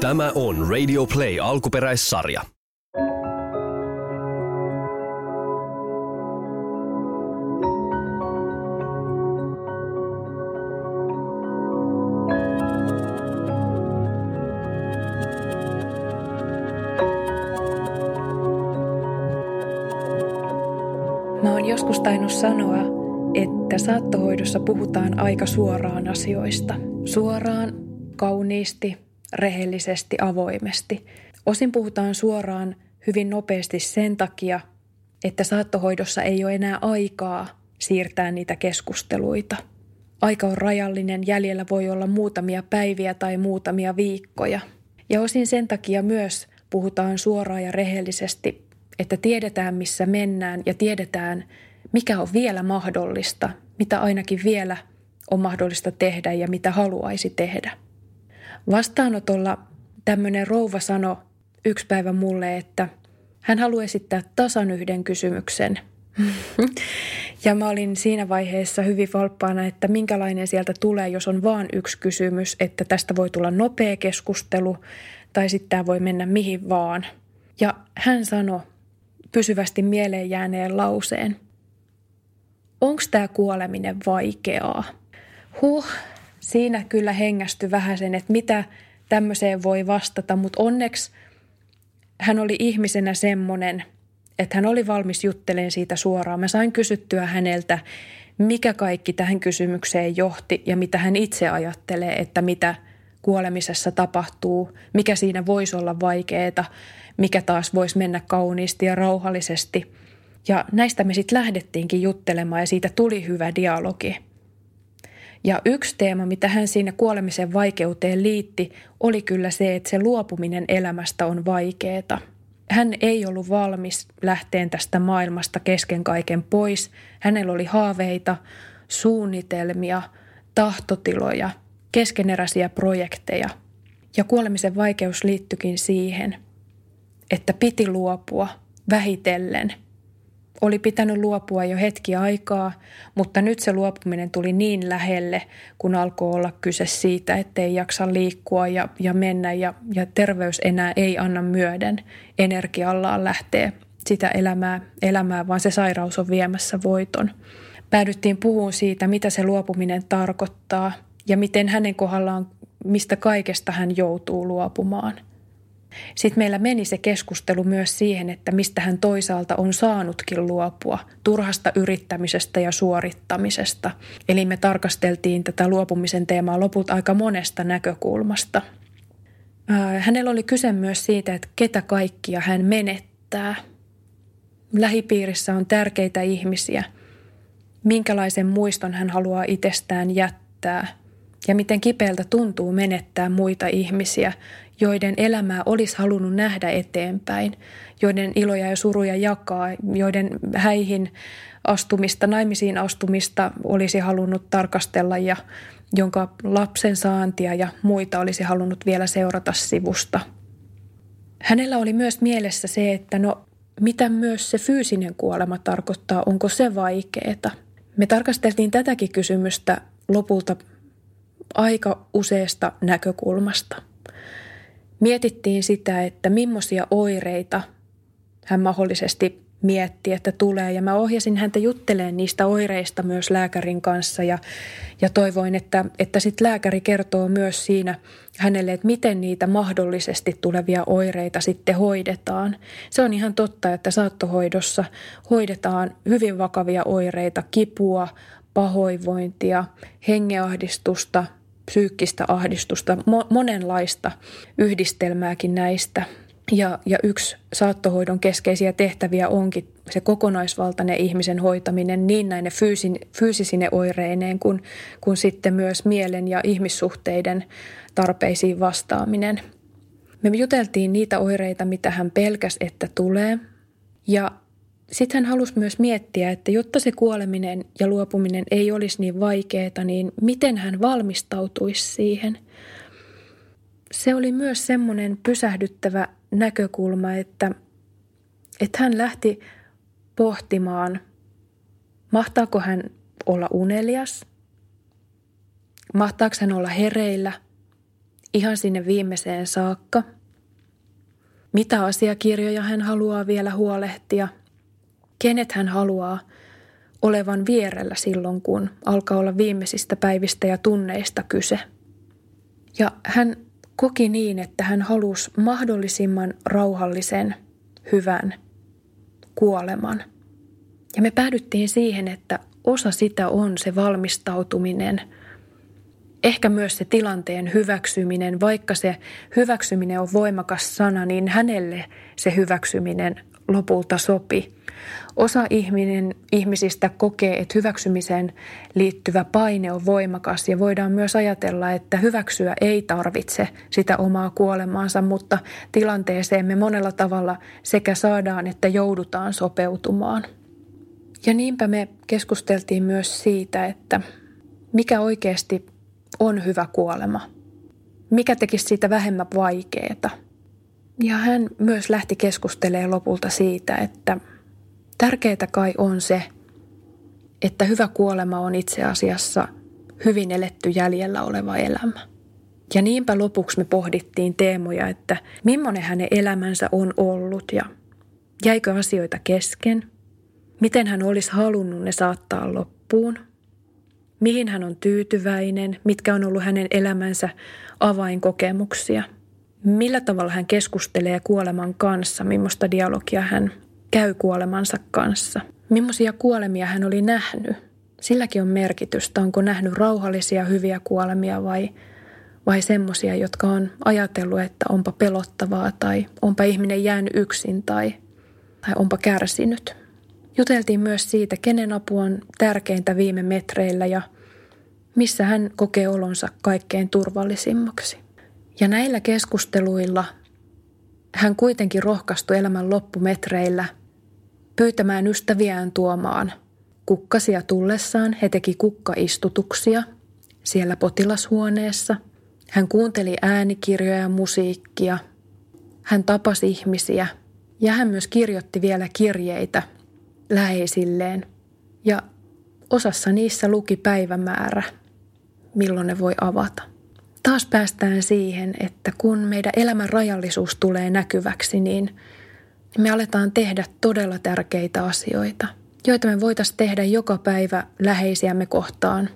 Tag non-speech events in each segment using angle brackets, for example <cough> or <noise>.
Tämä on Radio Play alkuperäissarja. Mä oon joskus tainnut sanoa, että saattohoidossa puhutaan aika suoraan asioista. Suoraan, kauniisti, rehellisesti, avoimesti. Osin puhutaan suoraan hyvin nopeasti sen takia, että saattohoidossa ei ole enää aikaa siirtää niitä keskusteluita. Aika on rajallinen, jäljellä voi olla muutamia päiviä tai muutamia viikkoja. Ja osin sen takia myös puhutaan suoraan ja rehellisesti, että tiedetään missä mennään ja tiedetään mikä on vielä mahdollista, mitä ainakin vielä on mahdollista tehdä ja mitä haluaisi tehdä. Vastaanotolla tämmöinen rouva sanoi yksi päivä mulle, että hän haluaa esittää tasan yhden kysymyksen. <laughs> ja mä olin siinä vaiheessa hyvin valppaana, että minkälainen sieltä tulee, jos on vain yksi kysymys, että tästä voi tulla nopea keskustelu tai sitten tämä voi mennä mihin vaan. Ja hän sanoi pysyvästi mieleen jääneen lauseen. Onko tämä kuoleminen vaikeaa? Huh, siinä kyllä hengästy vähän sen, että mitä tämmöiseen voi vastata, mutta onneksi hän oli ihmisenä semmoinen, että hän oli valmis juttelemaan siitä suoraan. Mä sain kysyttyä häneltä, mikä kaikki tähän kysymykseen johti ja mitä hän itse ajattelee, että mitä kuolemisessa tapahtuu, mikä siinä voisi olla vaikeaa, mikä taas voisi mennä kauniisti ja rauhallisesti. Ja näistä me sitten lähdettiinkin juttelemaan ja siitä tuli hyvä dialogi – ja yksi teema, mitä hän siinä kuolemisen vaikeuteen liitti, oli kyllä se, että se luopuminen elämästä on vaikeeta. Hän ei ollut valmis lähteen tästä maailmasta kesken kaiken pois. Hänellä oli haaveita, suunnitelmia, tahtotiloja, keskeneräisiä projekteja. Ja kuolemisen vaikeus liittyikin siihen, että piti luopua vähitellen – oli pitänyt luopua jo hetki aikaa, mutta nyt se luopuminen tuli niin lähelle, kun alkoi olla kyse siitä, ettei jaksa liikkua ja, ja mennä ja, ja terveys enää ei anna myöden energiallaan lähtee sitä elämää, elämää, vaan se sairaus on viemässä voiton. Päädyttiin puhumaan siitä, mitä se luopuminen tarkoittaa ja miten hänen kohdallaan, mistä kaikesta hän joutuu luopumaan – sitten meillä meni se keskustelu myös siihen, että mistä hän toisaalta on saanutkin luopua turhasta yrittämisestä ja suorittamisesta. Eli me tarkasteltiin tätä luopumisen teemaa loput aika monesta näkökulmasta. Hänellä oli kyse myös siitä, että ketä kaikkia hän menettää. Lähipiirissä on tärkeitä ihmisiä. Minkälaisen muiston hän haluaa itsestään jättää – ja miten kipeältä tuntuu menettää muita ihmisiä, joiden elämää olisi halunnut nähdä eteenpäin, joiden iloja ja suruja jakaa, joiden häihin astumista, naimisiin astumista olisi halunnut tarkastella ja jonka lapsen saantia ja muita olisi halunnut vielä seurata sivusta. Hänellä oli myös mielessä se, että no mitä myös se fyysinen kuolema tarkoittaa, onko se vaikeeta. Me tarkasteltiin tätäkin kysymystä lopulta aika useasta näkökulmasta. Mietittiin sitä, että millaisia oireita hän mahdollisesti mietti, että tulee. Ja mä ohjasin häntä juttelemaan niistä oireista myös lääkärin kanssa ja, ja toivoin, että, että sit lääkäri kertoo myös siinä hänelle, että miten niitä mahdollisesti tulevia oireita sitten hoidetaan. Se on ihan totta, että saattohoidossa hoidetaan hyvin vakavia oireita, kipua, pahoinvointia, hengeahdistusta, psyykkistä ahdistusta, mo- monenlaista yhdistelmääkin näistä. Ja, ja yksi saattohoidon keskeisiä tehtäviä onkin se kokonaisvaltainen ihmisen hoitaminen niin näine fyysin, fyysisine oireineen kuin, kuin sitten myös mielen ja ihmissuhteiden tarpeisiin vastaaminen. Me juteltiin niitä oireita, mitä hän pelkäs, että tulee. Ja sitten hän halusi myös miettiä, että jotta se kuoleminen ja luopuminen ei olisi niin vaikeaa, niin miten hän valmistautuisi siihen. Se oli myös semmoinen pysähdyttävä näkökulma, että, että hän lähti pohtimaan, mahtaako hän olla unelias, mahtaako hän olla hereillä ihan sinne viimeiseen saakka, mitä asiakirjoja hän haluaa vielä huolehtia – kenet hän haluaa olevan vierellä silloin, kun alkaa olla viimeisistä päivistä ja tunneista kyse. Ja hän koki niin, että hän halusi mahdollisimman rauhallisen, hyvän kuoleman. Ja me päädyttiin siihen, että osa sitä on se valmistautuminen, ehkä myös se tilanteen hyväksyminen, vaikka se hyväksyminen on voimakas sana, niin hänelle se hyväksyminen lopulta sopi. Osa ihminen, ihmisistä kokee, että hyväksymiseen liittyvä paine on voimakas ja voidaan myös ajatella, että hyväksyä ei tarvitse sitä omaa kuolemaansa, mutta tilanteeseen me monella tavalla sekä saadaan että joudutaan sopeutumaan. Ja niinpä me keskusteltiin myös siitä, että mikä oikeasti on hyvä kuolema. Mikä tekisi siitä vähemmän vaikeaa. Ja hän myös lähti keskustelemaan lopulta siitä, että Tärkeää kai on se, että hyvä kuolema on itse asiassa hyvin eletty jäljellä oleva elämä. Ja niinpä lopuksi me pohdittiin teemoja, että millainen hänen elämänsä on ollut ja jäikö asioita kesken, miten hän olisi halunnut ne saattaa loppuun, mihin hän on tyytyväinen, mitkä on ollut hänen elämänsä avainkokemuksia, millä tavalla hän keskustelee kuoleman kanssa, millaista dialogia hän käy kuolemansa kanssa. Millaisia kuolemia hän oli nähnyt? Silläkin on merkitystä, onko nähnyt rauhallisia hyviä kuolemia vai, vai semmoisia, jotka on ajatellut, että onpa pelottavaa tai onpa ihminen jäänyt yksin tai, tai onpa kärsinyt. Juteltiin myös siitä, kenen apu on tärkeintä viime metreillä ja missä hän kokee olonsa kaikkein turvallisimmaksi. Ja näillä keskusteluilla hän kuitenkin rohkaistui elämän loppumetreillä – pyytämään ystäviään tuomaan kukkasia tullessaan. He teki kukkaistutuksia siellä potilashuoneessa. Hän kuunteli äänikirjoja ja musiikkia. Hän tapasi ihmisiä ja hän myös kirjoitti vielä kirjeitä läheisilleen. Ja osassa niissä luki päivämäärä, milloin ne voi avata. Taas päästään siihen, että kun meidän elämän rajallisuus tulee näkyväksi, niin – me aletaan tehdä todella tärkeitä asioita, joita me voitaisiin tehdä joka päivä läheisiämme kohtaan,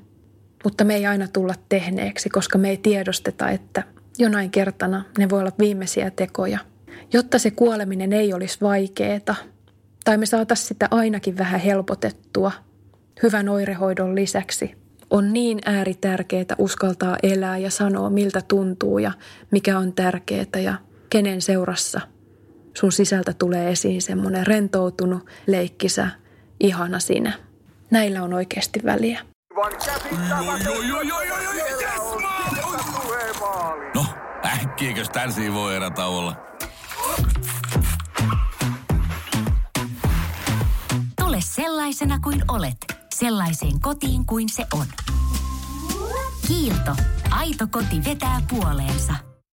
mutta me ei aina tulla tehneeksi, koska me ei tiedosteta, että jonain kertana ne voi olla viimeisiä tekoja. Jotta se kuoleminen ei olisi vaikeeta, tai me saataisiin sitä ainakin vähän helpotettua hyvän oirehoidon lisäksi, on niin ääritärkeää uskaltaa elää ja sanoa, miltä tuntuu ja mikä on tärkeää ja kenen seurassa – sun sisältä tulee esiin semmoinen rentoutunut, leikkisä, ihana sinä. Näillä on oikeasti väliä. No, äkkiäkös tän voi erä? Tule sellaisena kuin olet, sellaiseen kotiin kuin se on. Kiilto. Aito koti vetää puoleensa.